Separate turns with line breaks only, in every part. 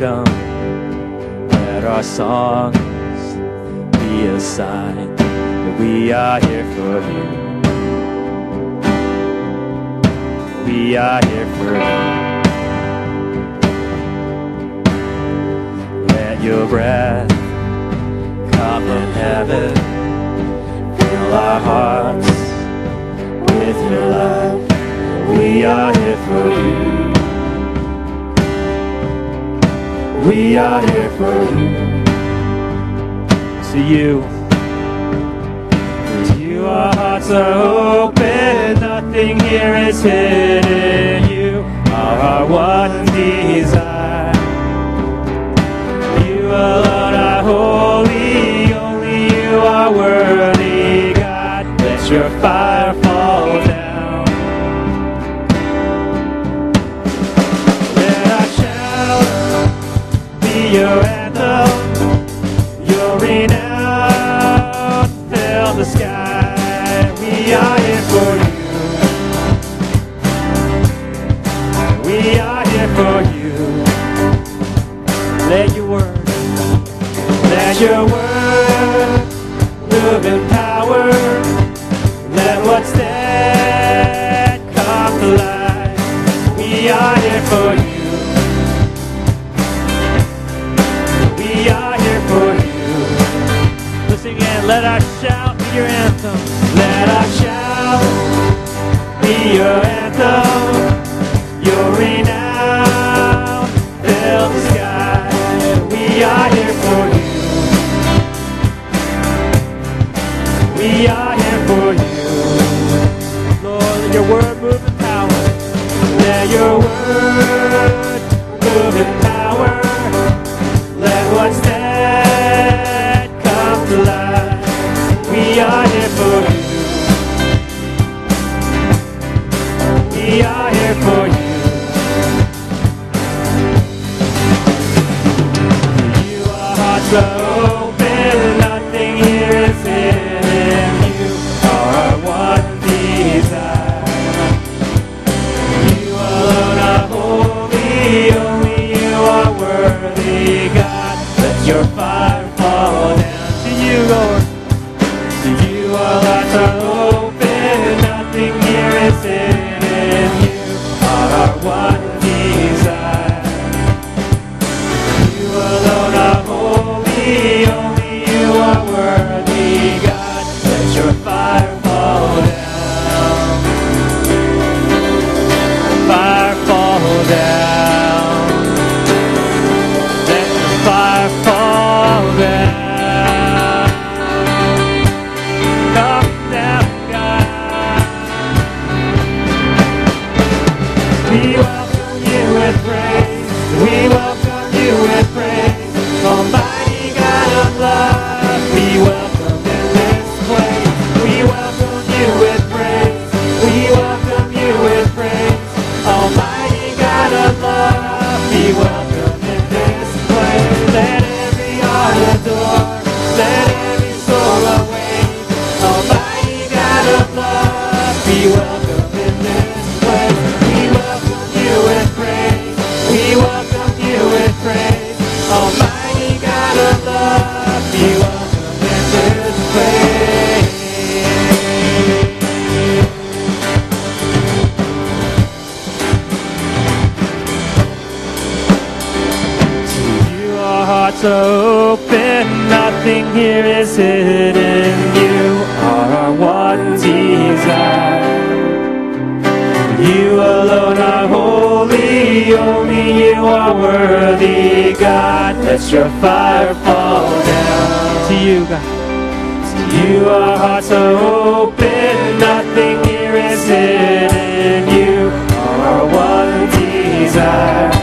welcome. Let our songs be a sign that we are here for you. We are here for you. Let your breath come in heaven. Fill our hearts with your love. We are here for you. We are here for you. To you. To you our hearts are open. Nothing here is hidden. You are our one desire. You alone are holy. Only you are worthy. God, let your fire your anthem, your renown fill the sky. We are here for you. We are here for you. Let your word, let your word move in power. Let what's dead come to life. We are here for you. You. Let our shout be your anthem. Let our shout be your anthem. Your renown fill the sky. We are here for you. We are here for you. Lord, let your word move in power. Let your word For you. You are hearts hearts are open, nothing here is hidden. You are our one desire. You alone are holy, only you are worthy, God. Let your fire fall down to you, God. To you our hearts are open, nothing here is hidden. You are our one desire.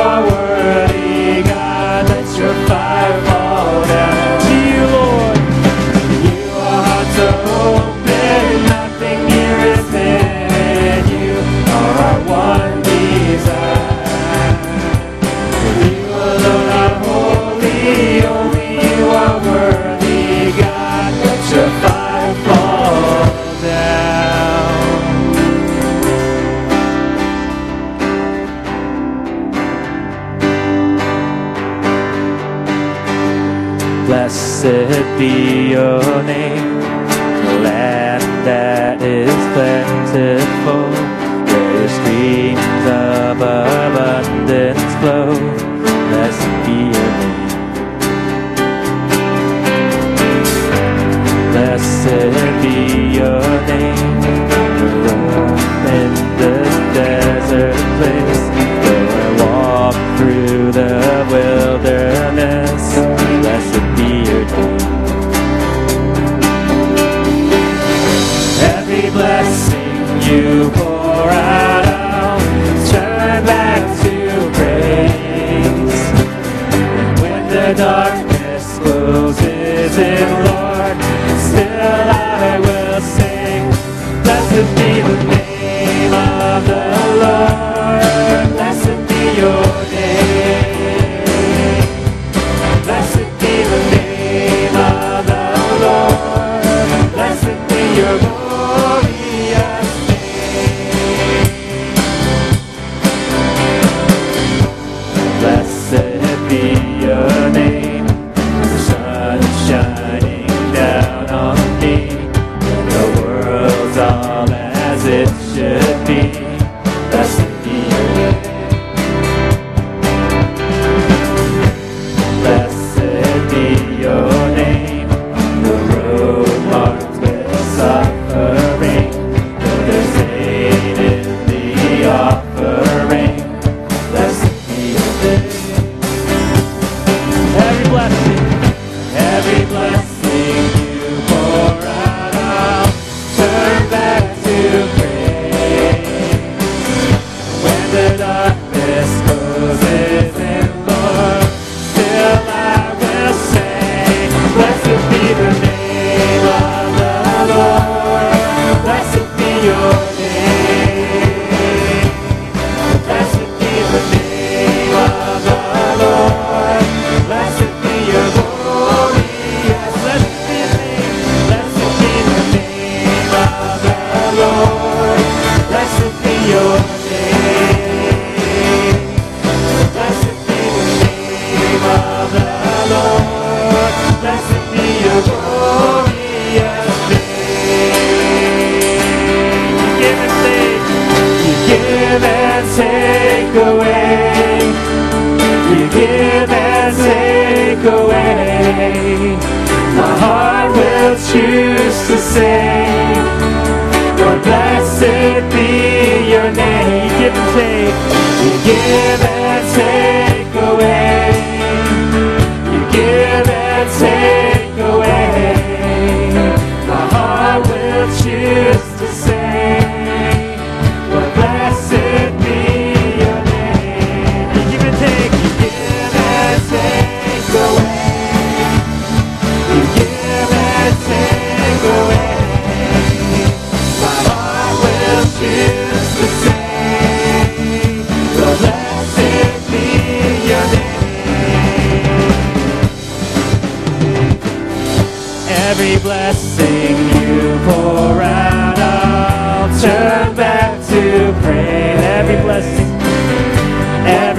Only you merciful, where your streams of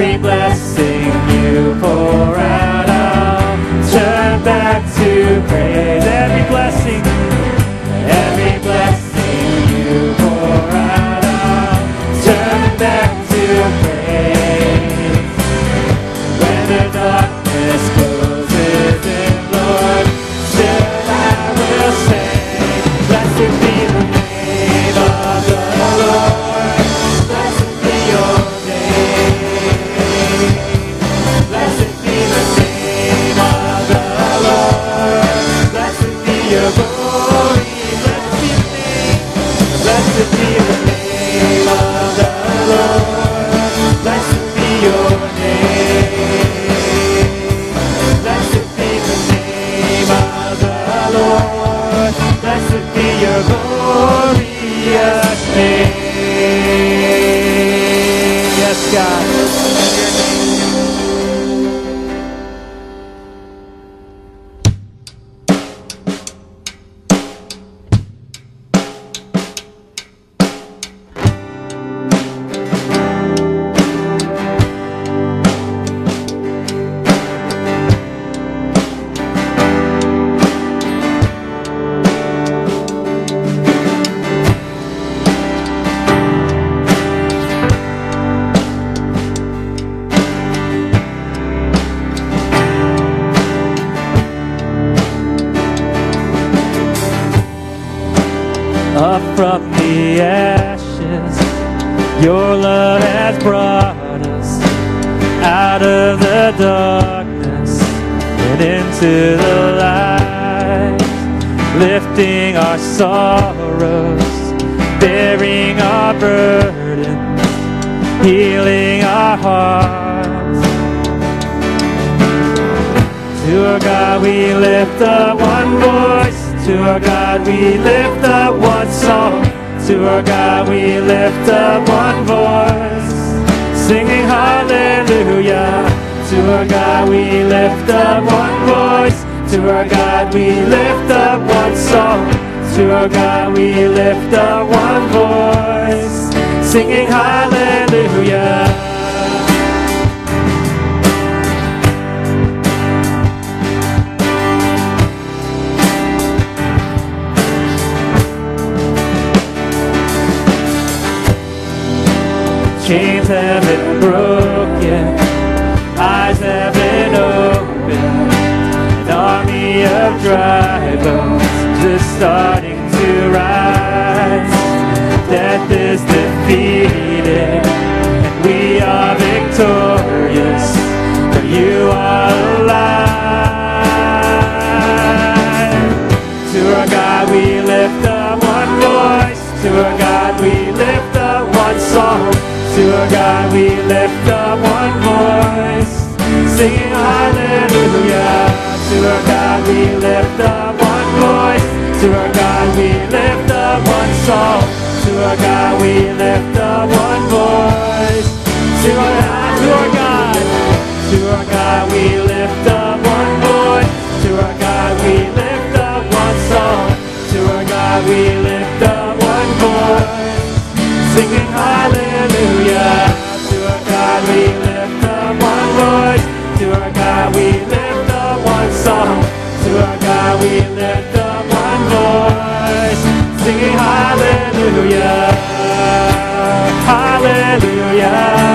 every blessing you pour out. I'll turn back to praise every blessing. And into the light, lifting our sorrows, bearing our burdens, healing our hearts. To our God we lift up one voice, to our God we lift up one song, to our God we lift up one voice, singing hallelujah. To our God we lift up one voice, to our God we lift up one song, to our God we lift up one voice, singing hallelujah. chains have been broken, of dry bones is starting to rise. Death is defeated, our God we lift up one voice. To our God, to our God, to our God we lift up one voice. To our God we lift up one song. To our God we Hallelujah. Hallelujah.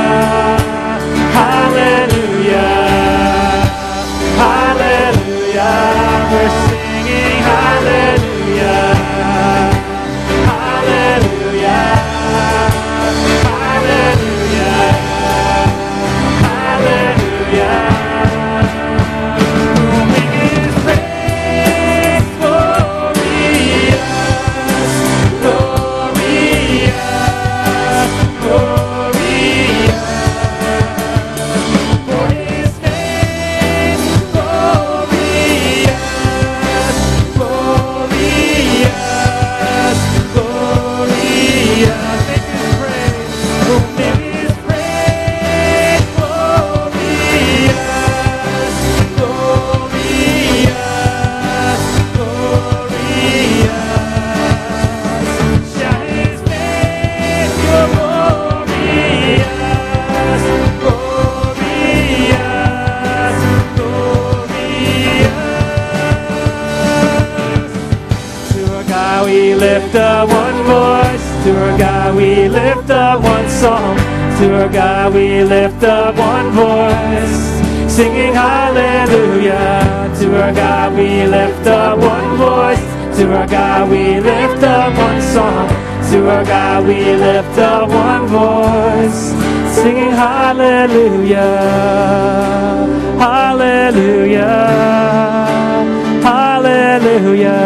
To our God we lift up one voice. Singing hallelujah. To our God we lift up one voice. To our God we lift up one song. To our God we lift up one voice. Singing hallelujah. Hallelujah. Hallelujah.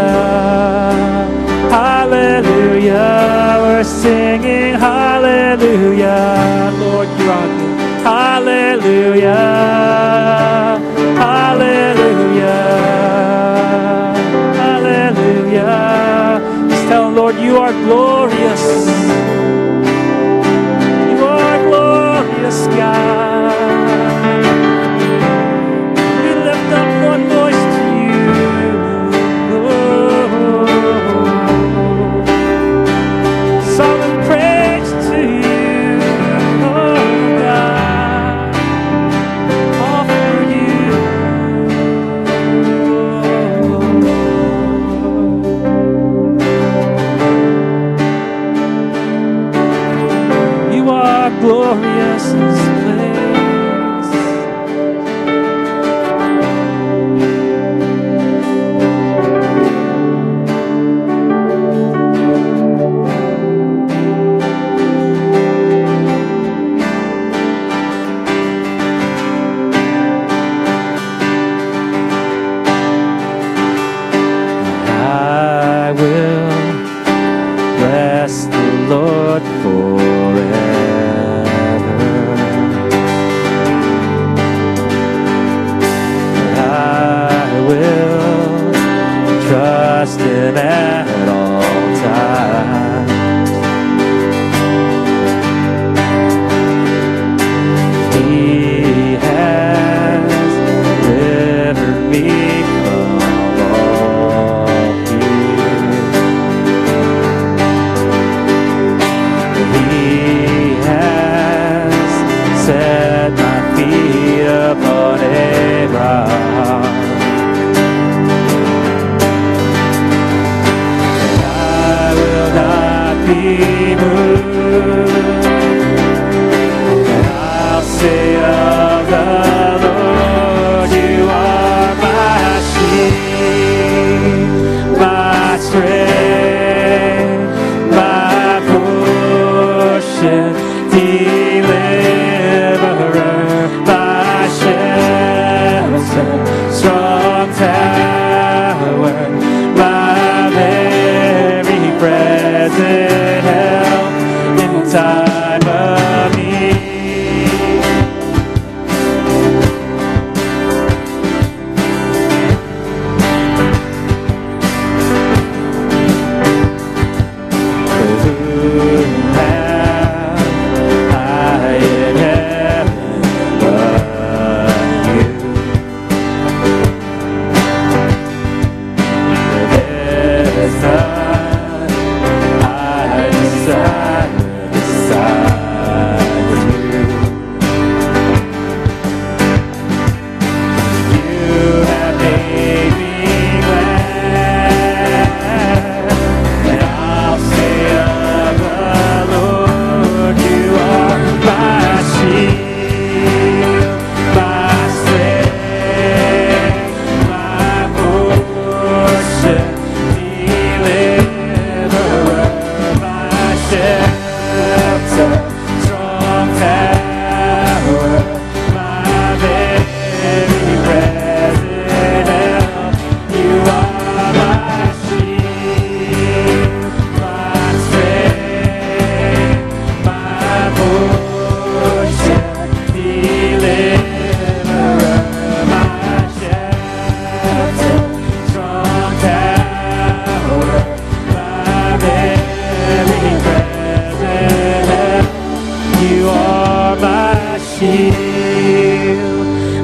Hallelujah. We're singing hallelujah. Hallelujah.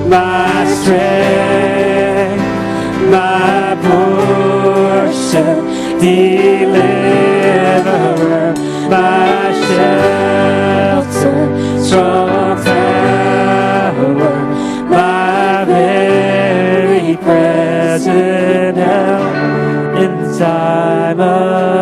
My strength, my portion, deliverer, my shelter, strong tower, my very present help in time of.